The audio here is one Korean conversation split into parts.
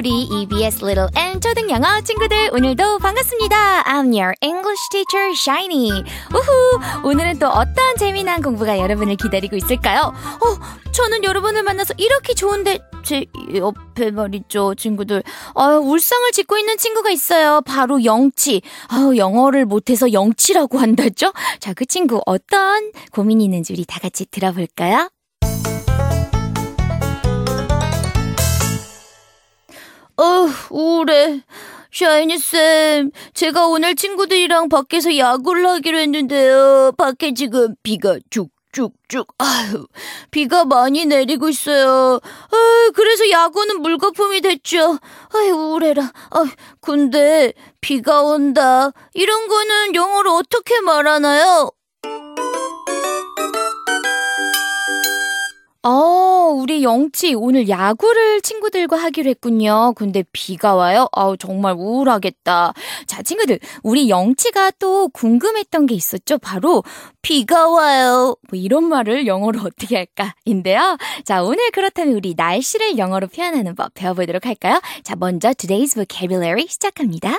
우리 EBS Little and 초등 영어 친구들 오늘도 반갑습니다. I'm your English teacher Shiny. 우후 오늘은 또 어떤 재미난 공부가 여러분을 기다리고 있을까요? 어 저는 여러분을 만나서 이렇게 좋은데 제 옆에 말이죠 친구들 아 울상을 짓고 있는 친구가 있어요. 바로 영치. 아 영어를 못해서 영치라고 한다죠? 자 그 친구 어떤 고민이 있는지 우리 다 같이 들어볼까요? 어, 우울해. 샤이니쌤, 제가 오늘 친구들이랑 밖에서 야구를 하기로 했는데요. 밖에 지금 비가 쭉쭉쭉, 아유, 비가 많이 내리고 있어요. 아 그래서 야구는 물거품이 됐죠. 아유, 우울해라. 아 근데 비가 온다. 이런 거는 영어로 어떻게 말하나요? 어, 우리 영치 오늘 야구를 친구들과 하기로 했군요. 근데 비가 와요? 아우, 정말 우울하겠다. 자, 친구들, 우리 영치가 또 궁금했던 게 있었죠. 바로 비가 와요. 뭐 이런 말을 영어로 어떻게 할까?인데요. 자, 오늘 그렇다면 우리 날씨를 영어로 표현하는 법 배워보도록 할까요? 자, 먼저 today's vocabulary 시작합니다.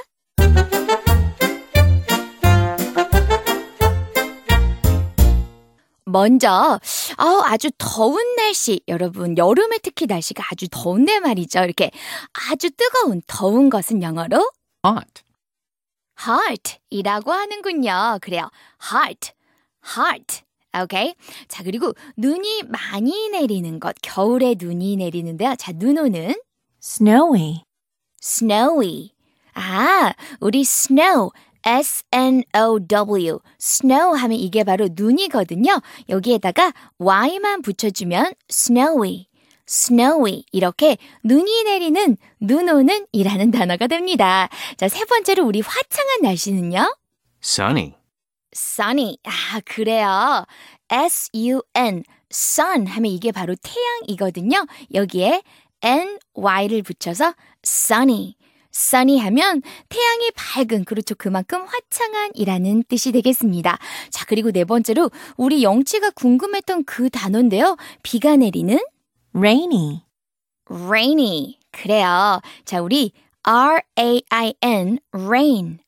먼저 아, 아주 더운 날씨 여러분 여름에 특히 날씨가 아주 더운데 말이죠. 이렇게 아주 뜨거운 더운 것은 영어로 hot, hot이라고 하는군요. 그래요. hot, hot. 오케이. 자, 그리고 눈이 많이 내리는 것. 겨울에 눈이 내리는데요. 자, 눈 오는 snowy, snowy. 아, 우리 snow S-N-O-W, snow 하면 이게 바로 눈이거든요. 여기에다가 y만 붙여주면 snowy, snowy 이렇게 눈이 내리는, 눈 오는 이라는 단어가 됩니다. 자, 세 번째로 우리 화창한 날씨는요? sunny, sunny. 아, 그래요. S-U-N, sun 하면 이게 바로 태양이거든요. 여기에 N-Y를 붙여서 sunny. Sunny 하면 태양이 밝은, 그렇죠. 그만큼 화창한이라는 뜻이 되겠습니다. 자, 그리고 네 번째로 우리 영치가 궁금했던 그 단어인데요. 비가 내리는 rainy, rainy. 그래요. 자, 우리 R-A-I-N, rain.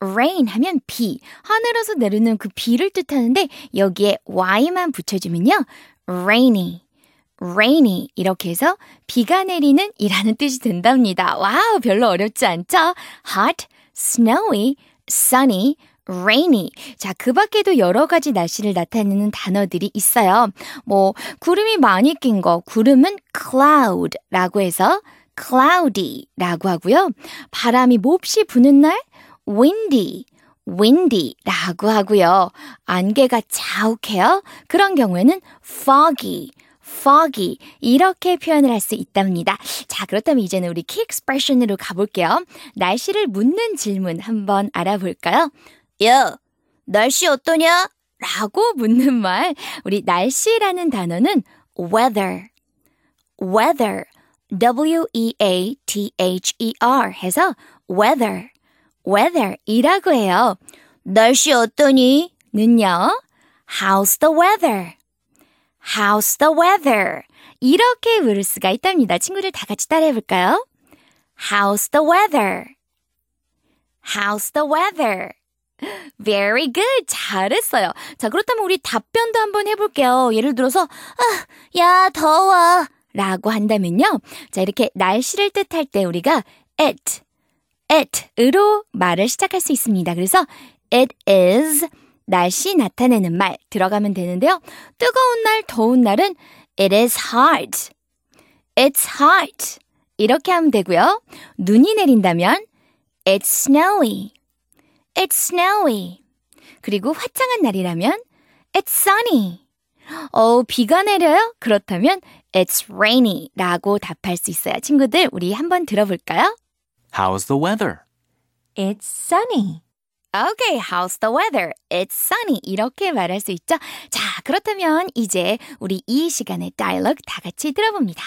rain 하면 비. 하늘에서 내리는 그 비를 뜻하는데 여기에 y만 붙여주면요. rainy. Rainy 이렇게 해서 비가 내리는 이라는 뜻이 된답니다. 와우, 별로 어렵지 않죠? hot, snowy, sunny, rainy. 자, 그 밖에도 여러 가지 날씨를 나타내는 단어들이 있어요. 뭐, 구름이 많이 낀 거, 구름은 cloud라고 해서 cloudy라고 하고요. 바람이 몹시 부는 날, windy, windy라고 하고요. 안개가 자욱해요. 그런 경우에는 foggy, foggy 이렇게 표현을 할 수 있답니다. 자, 그렇다면 이제는 우리 키 expression으로 가볼게요. 날씨를 묻는 질문 한번 알아볼까요? 야, 날씨 어떠냐? 라고 묻는 말. 우리 날씨라는 단어는 weather, weather, W-E-A-T-H-E-R 해서 weather, weather 이라고 해요. 날씨 어떠니? 는요. How's the weather? How's the weather? 이렇게 물을 수가 있답니다. 친구들 다 같이 따라해 볼까요? How's the weather? How's the weather? Very good. 잘했어요. 자, 그렇다면 우리 답변도 한번 해볼게요. 예를 들어서, 아, 야, 더워. 라고 한다면요. 자, 이렇게 날씨를 뜻할 때 우리가 it, it으로 말을 시작할 수 있습니다. 그래서 it is 날씨 나타내는 말 들어가면 되는데요. 뜨거운 날, 더운 날은 it is hot. It's hot. 이렇게 하면 되고요. 눈이 내린다면 it's snowy. It's snowy. 그리고 화창한 날이라면 it's sunny. 어, 비가 내려요? 그렇다면 it's rainy 라고 답할 수 있어요. 친구들, 우리 한번 들어볼까요? how's the weather? it's sunny, Okay, how's the weather? It's sunny. 이렇게 말할 수 있죠? 자, 그렇다면 이제 우리 이 시간의 다이얼로그 다 같이 들어봅니다.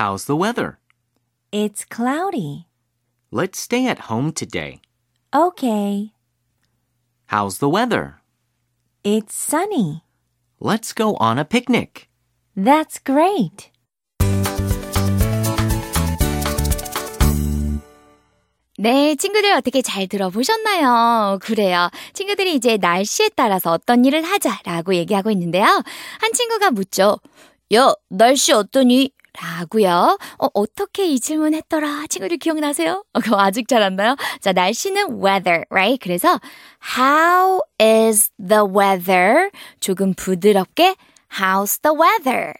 How's the weather? it's cloudy. Let's stay at home today. Okay, How's the weather? it's sunny. Let's go on a picnic. That's great. 네, 친구들 어떻게 잘 들어보셨나요? 그래요. 친구들이 이제 날씨에 따라서 어떤 일을 하자라고 얘기하고 있는데요. 한 친구가 묻죠. 야, 날씨 어떠니? 라고요. 어, 어떻게 이 질문 했더라? 친구들 기억나세요? 어, 아직 잘 안 나요? 자, 날씨는 weather, right? 그래서 how is the weather? 조금 부드럽게 how's the weather?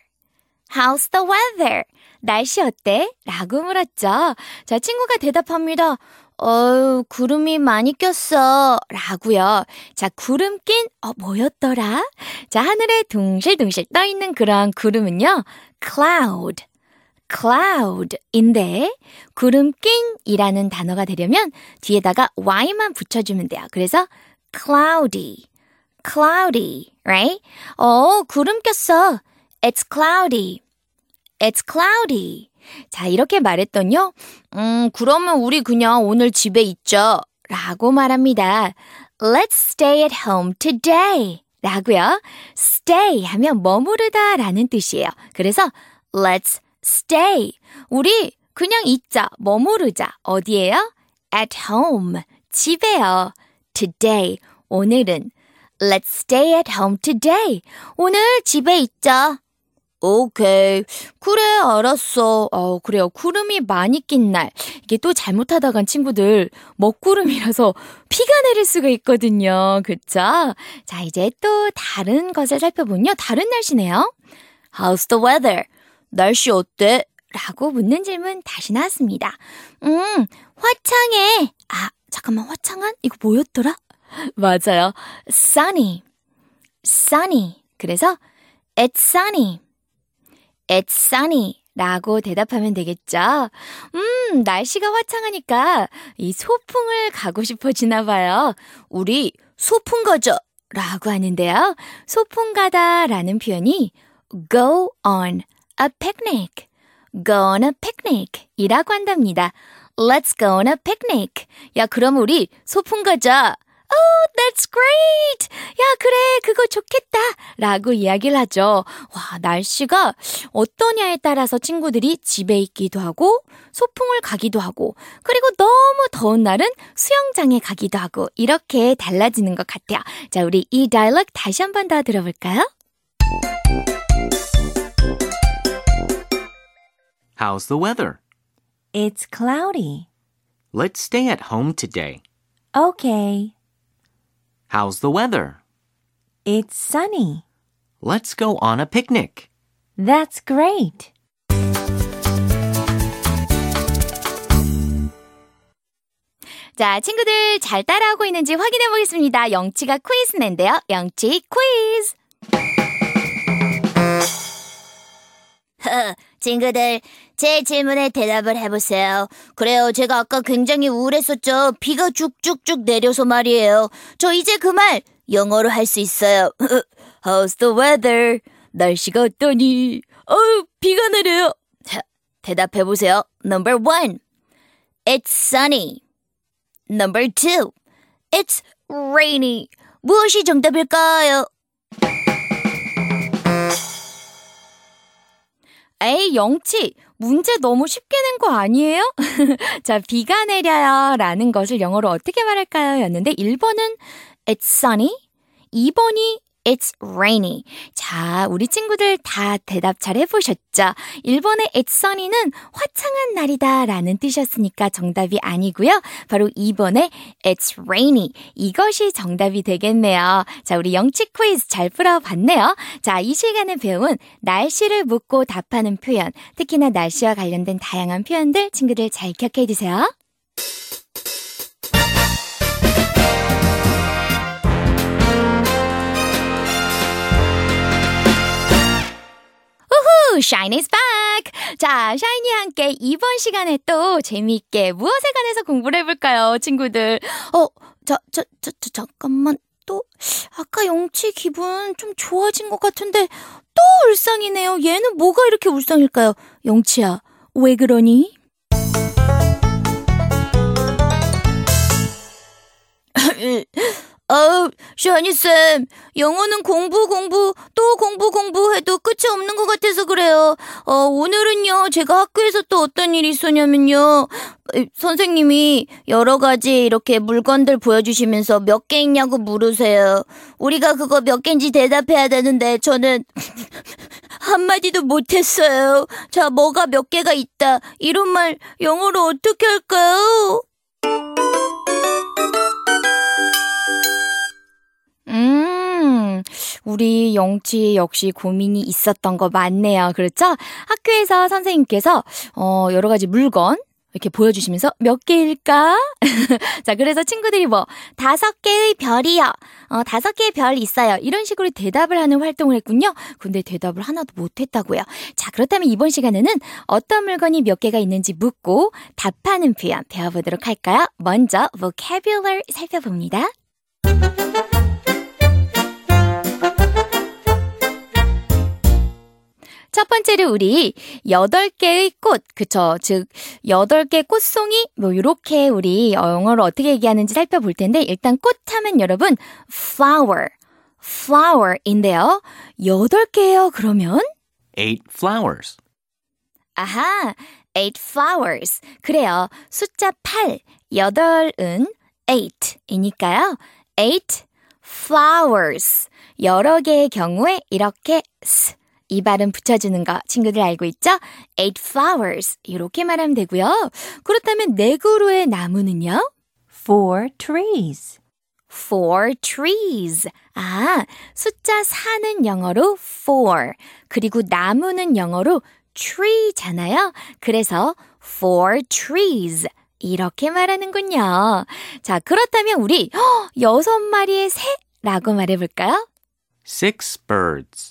How's the weather? 날씨 어때? 라고 물었죠. 자, 친구가 대답합니다. 어우, 구름이 많이 꼈어. 라고요. 자, 구름 낀, 어, 뭐였더라? 자, 하늘에 둥실둥실 떠 있는 그런 구름은요, cloud. cloud인데, 구름 낀이라는 단어가 되려면 뒤에다가 y만 붙여주면 돼요. 그래서 cloudy. cloudy, right? 어, 구름 꼈어. It's cloudy. It's cloudy. 자, 이렇게 말했더니요. 음, 그러면 우리 그냥 오늘 집에 있죠. 라고 말합니다. Let's stay at home today. 라고요. stay 하면 머무르다 라는 뜻이에요. 그래서 let's stay. 우리 그냥 있자, 머무르자. 어디에요? at home. 집에요. today. 오늘은 let's stay at home today. 오늘 집에 있자. 오케이. 그래, 알았어. 어, 그래요. 구름이 많이 낀 날. 이게 또 잘못하다 간 친구들, 먹구름이라서 피가 내릴 수가 있거든요. 그쵸? 자, 이제 또 다른 것을 살펴보면요. 다른 날씨네요. How's the weather? 날씨 어때? 라고 묻는 질문 다시 나왔습니다. 음, 화창해. 아, 잠깐만, 화창한? 이거 뭐였더라? 맞아요. sunny. sunny. 그래서, it's sunny. It's sunny. 라고 대답하면 되겠죠? 음, 날씨가 화창하니까 이 소풍을 가고 싶어지나 봐요. 우리 소풍 가자! 라고 하는데요. 소풍 가다 라는 표현이 go on a picnic. go on a picnic 이라고 한답니다. Let's go on a picnic. 야, 그럼 우리 소풍 가자. Oh, that's great! 야, 그래, 그거 좋겠다! 라고 이야기를 하죠. 와, 날씨가 어떠냐에 따라서 친구들이 집에 있기도 하고, 소풍을 가기도 하고, 그리고 너무 더운 날은 수영장에 가기도 하고, 이렇게 달라지는 것 같아요. 자, 우리 이 다이얼ог 다시 한 번 더 들어볼까요? How's the weather? It's cloudy. Let's stay at home today. Okay. How's the weather? It's sunny. Let's go on a picnic. That's great. 자, 친구들 잘 따라하고 있는지 확인해 보겠습니다. 영치가 퀴즈 낸데요. 영치 퀴즈. 친구들, 제 질문에 대답을 해보세요. 그래요, 제가 아까 굉장히 우울했었죠. 비가 쭉쭉쭉 내려서 말이에요. 저 이제 그 말 영어로 할 수 있어요. How's the weather? 날씨가 어떠니? 어우, 비가 내려요. 자, 대답해보세요. Number one. It's sunny. Number two. It's rainy. 무엇이 정답일까요? 에이, 영치. 문제 너무 쉽게 낸 거 아니에요? 자, 비가 내려요. 라는 것을 영어로 어떻게 말할까요? 였는데, 1번은 It's sunny. 2번이 It's rainy. 자, 우리 친구들 다 대답 잘 해보셨죠? 1번의 It's sunny는 화창한 날이다 라는 뜻이었으니까 정답이 아니고요. 바로 2번의 It's rainy. 이것이 정답이 되겠네요. 자, 우리 영치 퀴즈 잘 풀어봤네요. 자, 이 시간에 배운 날씨를 묻고 답하는 표현, 특히나 날씨와 관련된 다양한 표현들 친구들 잘 기억해 두세요. 샤이니 is back! 자, 샤이니와 함께 이번 시간에 또 재미있게 무엇에 관해서 공부를 해볼까요, 친구들? 어, 저, 저, 저, 저, 잠깐만. 또, 아까 영치 기분 좀 좋아진 것 같은데, 또 울상이네요. 얘는 뭐가 이렇게 울상일까요? 영치야, 왜 그러니? 어우, 샤니쌤, 영어는 공부, 공부, 또 공부, 공부해도 끝이 없는 것 같아서 그래요. 어, 오늘은요, 제가 학교에서 또 어떤 일이 있었냐면요. 선생님이 여러 가지 이렇게 물건들 보여주시면서 몇 개 있냐고 물으세요. 우리가 그거 몇 개인지 대답해야 되는데, 저는 한마디도 못했어요. 자, 뭐가 몇 개가 있다. 이런 말 영어로 어떻게 할까요? 음, 우리 영치 역시 고민이 있었던 거 맞네요. 그렇죠? 학교에서 선생님께서, 어, 여러 가지 물건, 이렇게 보여주시면서 몇 개일까? 자, 그래서 친구들이 뭐, 다섯 개의 별이요. 어, 다섯 개의 별 있어요. 이런 식으로 대답을 하는 활동을 했군요. 근데 대답을 하나도 못했다고요. 자, 그렇다면 이번 시간에는 어떤 물건이 몇 개가 있는지 묻고 답하는 표현 배워보도록 할까요? 먼저 vocabulary 살펴봅니다. 첫 번째로 우리 여덟 개의 꽃, 그쵸? 즉, 여덟 개 꽃송이, 뭐, 요렇게 우리 영어로 어떻게 얘기하는지 살펴볼 텐데, 일단 꽃 하면 여러분, flower, flower인데요. 여덟 개예요, 그러면? Eight flowers. 아하, eight flowers. 그래요. 숫자 8, 여덟은 eight이니까요. eight flowers. 여러 개의 경우에 이렇게 s 이 발음 붙여주는 거 친구들 알고 있죠? eight flowers 이렇게 말하면 되고요. 그렇다면 네 그루의 나무는요? Four trees. four trees. 아, 숫자 4는 영어로 four. 그리고 나무는 영어로 tree잖아요. 그래서 four trees. 이렇게 말하는군요. 자, 그렇다면 우리 여섯 마리의 새라고 말해볼까요? Six birds.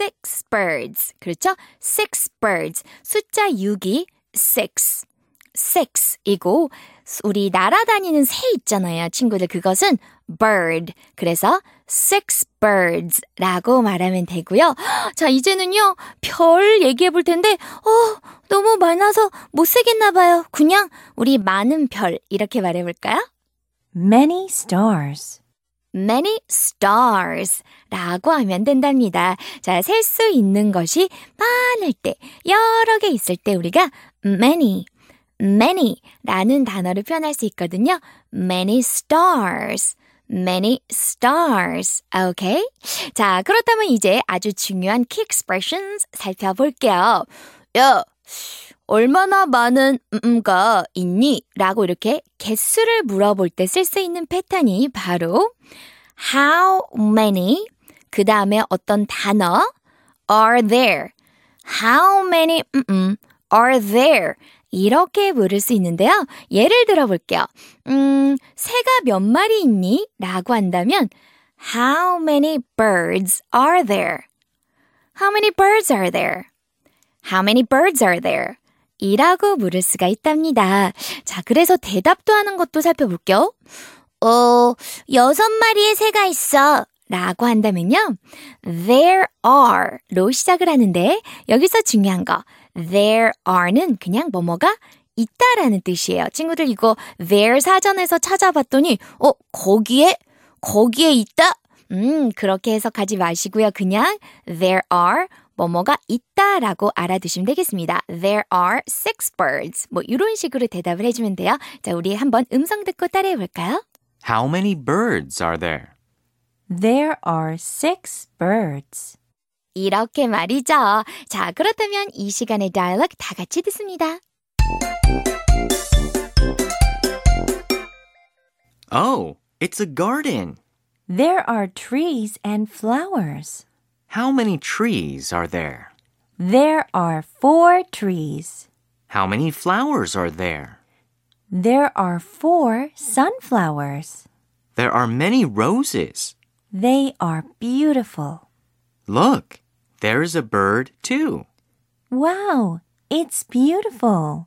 Six birds. 그렇죠? six birds. 숫자 6이 six. six이고 우리 날아다니는 새 있잖아요. 친구들 그것은 bird. 그래서 six birds라고 말하면 되고요. 자, 이제는요. 별 얘기해 볼 텐데 어, 너무 많아서 못 쓰겠나 봐요. 그냥 우리 많은 별 이렇게 말해 볼까요? Many stars. many stars 라고 하면 된답니다. 자, 셀 수 있는 것이 많을 때, 여러 개 있을 때 우리가 many, many 라는 단어를 표현할 수 있거든요. many stars. many stars. 오케이? 자, 그렇다면 이제 아주 중요한 key expressions 살펴볼게요. 야, 얼마나 많은 음가 있니? 라고 이렇게 개수를 물어볼 때 쓸 수 있는 패턴이 바로 how many 그 다음에 어떤 단어 are there how many 음, are there 이렇게 물을 수 있는데요. 예를 들어 볼게요. 음, 새가 몇 마리 있니? 라고 한다면 how many birds are there? How many birds are there? How many birds are there? 이라고 물을 수가 있답니다. 자, 그래서 대답도 하는 것도 살펴볼게요. 어, 여섯 마리의 새가 있어. 라고 한다면요. There are로 시작을 하는데 여기서 중요한 거 there are는 그냥 뭐뭐가 있다라는 뜻이에요. 친구들 이거 there 사전에서 찾아봤더니 어 거기에 거기에 있다? 음 그렇게 해석하지 마시고요. 그냥 there are 뭐뭐가 있다라고 알아두시면 되겠습니다. There are six birds. 뭐 이런 식으로 대답을 해주면 돼요. 자 우리 한번 음성 듣고 따라해 볼까요? How many birds are there? There are six birds. 이렇게 말이죠. 자, 그렇다면 이 시간의 dialog 다 같이 듣습니다. Oh, it's a garden. There are trees and flowers. How many trees are there? There are four trees. How many flowers are there? There are four sunflowers. There are many roses. They are beautiful. Look, there's a bird too. Wow, it's beautiful.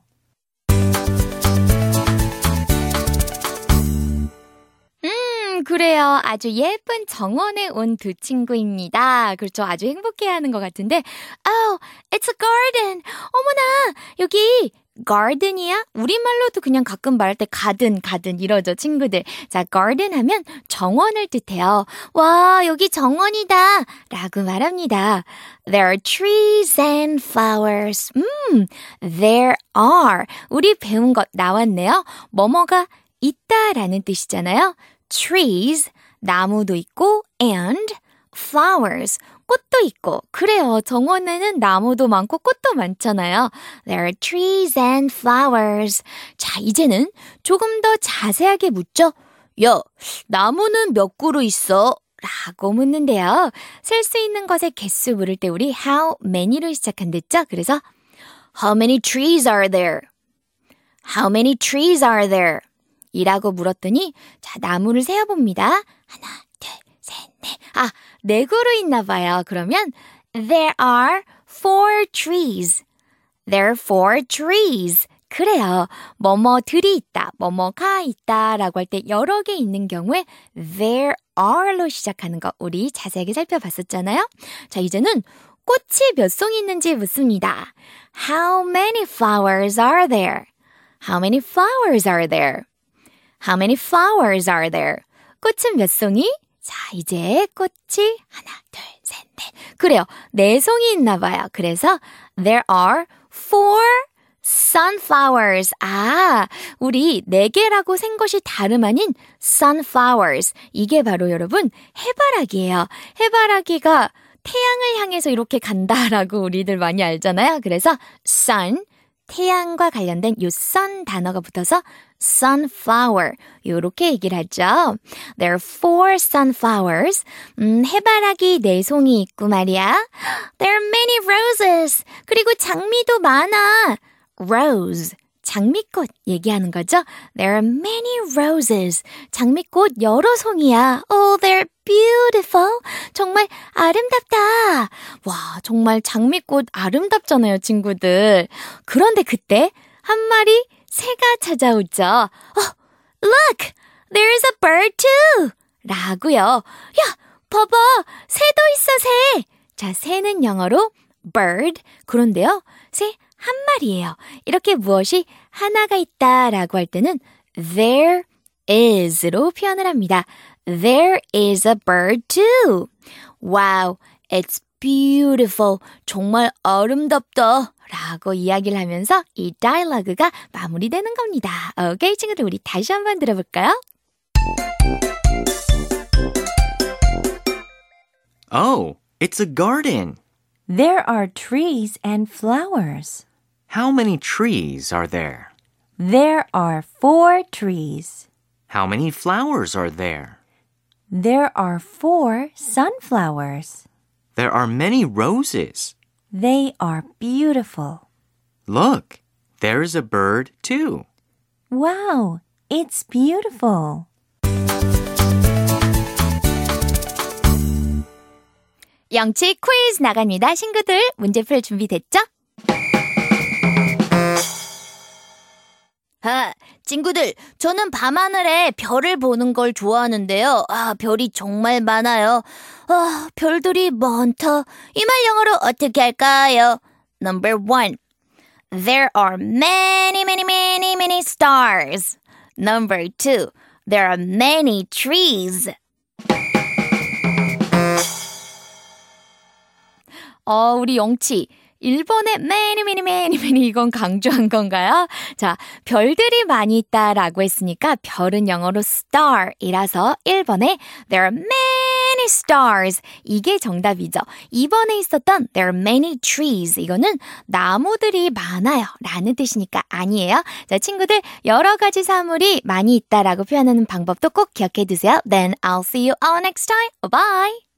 그래요. 아주 예쁜 정원에 온 두 친구입니다. 그렇죠. 아주 행복해하는 것 같은데, Oh, it's a garden. 어머나, 여기 garden이야? 우리말로도 그냥 가끔 말할 때 가든, 가든 이러죠, 친구들. 자, garden 하면 정원을 뜻해요. 와, 여기 정원이다. 라고 말합니다. There are trees and flowers. 음, there are. 우리 배운 것 나왔네요. 뭐뭐가 있다 라는 뜻이잖아요. Trees, 나무도 있고, and flowers, 꽃도 있고. 그래요. 정원에는 나무도 많고 꽃도 많잖아요. There are trees and flowers. 자, 이제는 조금 더 자세하게 묻죠. 야, 나무는 몇 그루 있어? 라고 묻는데요. 셀 수 있는 것의 개수 물을 때 우리 how many로 시작한댔죠? 그래서 How many trees are there? How many trees are there? 이라고 물었더니 자 나무를 세어봅니다. 하나, 둘, 셋, 넷. 아, 네 그루 있나 봐요. 그러면 There are four trees. There are four trees. 그래요. 뭐뭐들이 있다, 뭐뭐가 있다 라고 할 때 여러 개 있는 경우에 there are로 시작하는 거 우리 자세하게 살펴봤었잖아요. 자, 이제는 꽃이 몇 송이 있는지 묻습니다. How many flowers are there? How many flowers are there? How many flowers are there? 꽃은 몇 송이? 자, 이제 꽃이 하나, 둘, 셋, 넷. 그래요. 네 송이 있나 봐요. 그래서 there are four sunflowers. 아, 우리 네 개라고 센 것이 다름 아닌 sunflowers. 이게 바로 여러분 해바라기예요. 해바라기가 태양을 향해서 이렇게 간다라고 우리들 많이 알잖아요. 그래서 sun 태양과 관련된 요 sun 단어가 붙어서 sunflower 요렇게 얘기를 하죠. There are four sunflowers. 음, 해바라기 네 송이 있고 말이야. There are many roses. 그리고 장미도 많아. Rose. 장미꽃 얘기하는 거죠. There are many roses. 장미꽃 여러 송이야. Oh, they're beautiful. 정말 아름답다. 와, 정말 장미꽃 아름답잖아요, 친구들. 그런데 그때 한 마리 새가 찾아오죠. Oh, look! There's a bird too! 라고요. 야, 봐봐! 새도 있어, 새! 자, 새는 영어로 bird. 그런데요, 새 한 마리예요. 이렇게 무엇이 하나가 있다라고 할 때는 there is로 표현을 합니다. There is a bird too. Wow, it's beautiful. 정말 아름답다. 라고 이야기를 하면서 이 다이얼로그가 마무리되는 겁니다. 오케이, 친구들 우리 다시 한번 들어볼까요? Oh, it's a garden. There are trees and flowers. How many trees are there? There are four trees. How many flowers are there? There are four sunflowers. There are many roses. They are beautiful. Look, there's a bird too. Wow, it's beautiful. 영치 퀴즈 나갑니다. 친구들 문제 풀 준비됐죠? 아, 친구들, 저는 밤하늘에 별을 보는 걸 좋아하는데요. 아, 별이 정말 많아요. 아, 별들이 많다. 이 말 영어로 어떻게 할까요? Number one. There are many, many, many, many stars. Number two. There are many trees. 어, 우리 영치. 1번에 many, many, many, many 이건 강조한 건가요? 자, 별들이 많이 있다라고 했으니까 별은 영어로 star이라서 1번에 there are many stars 이게 정답이죠. 2번에 있었던 there are many trees 이거는 나무들이 많아요 라는 뜻이니까 아니에요. 자, 친구들 여러 가지 사물이 많이 있다라고 표현하는 방법도 꼭 기억해 두세요. Then I'll see you all next time. Bye!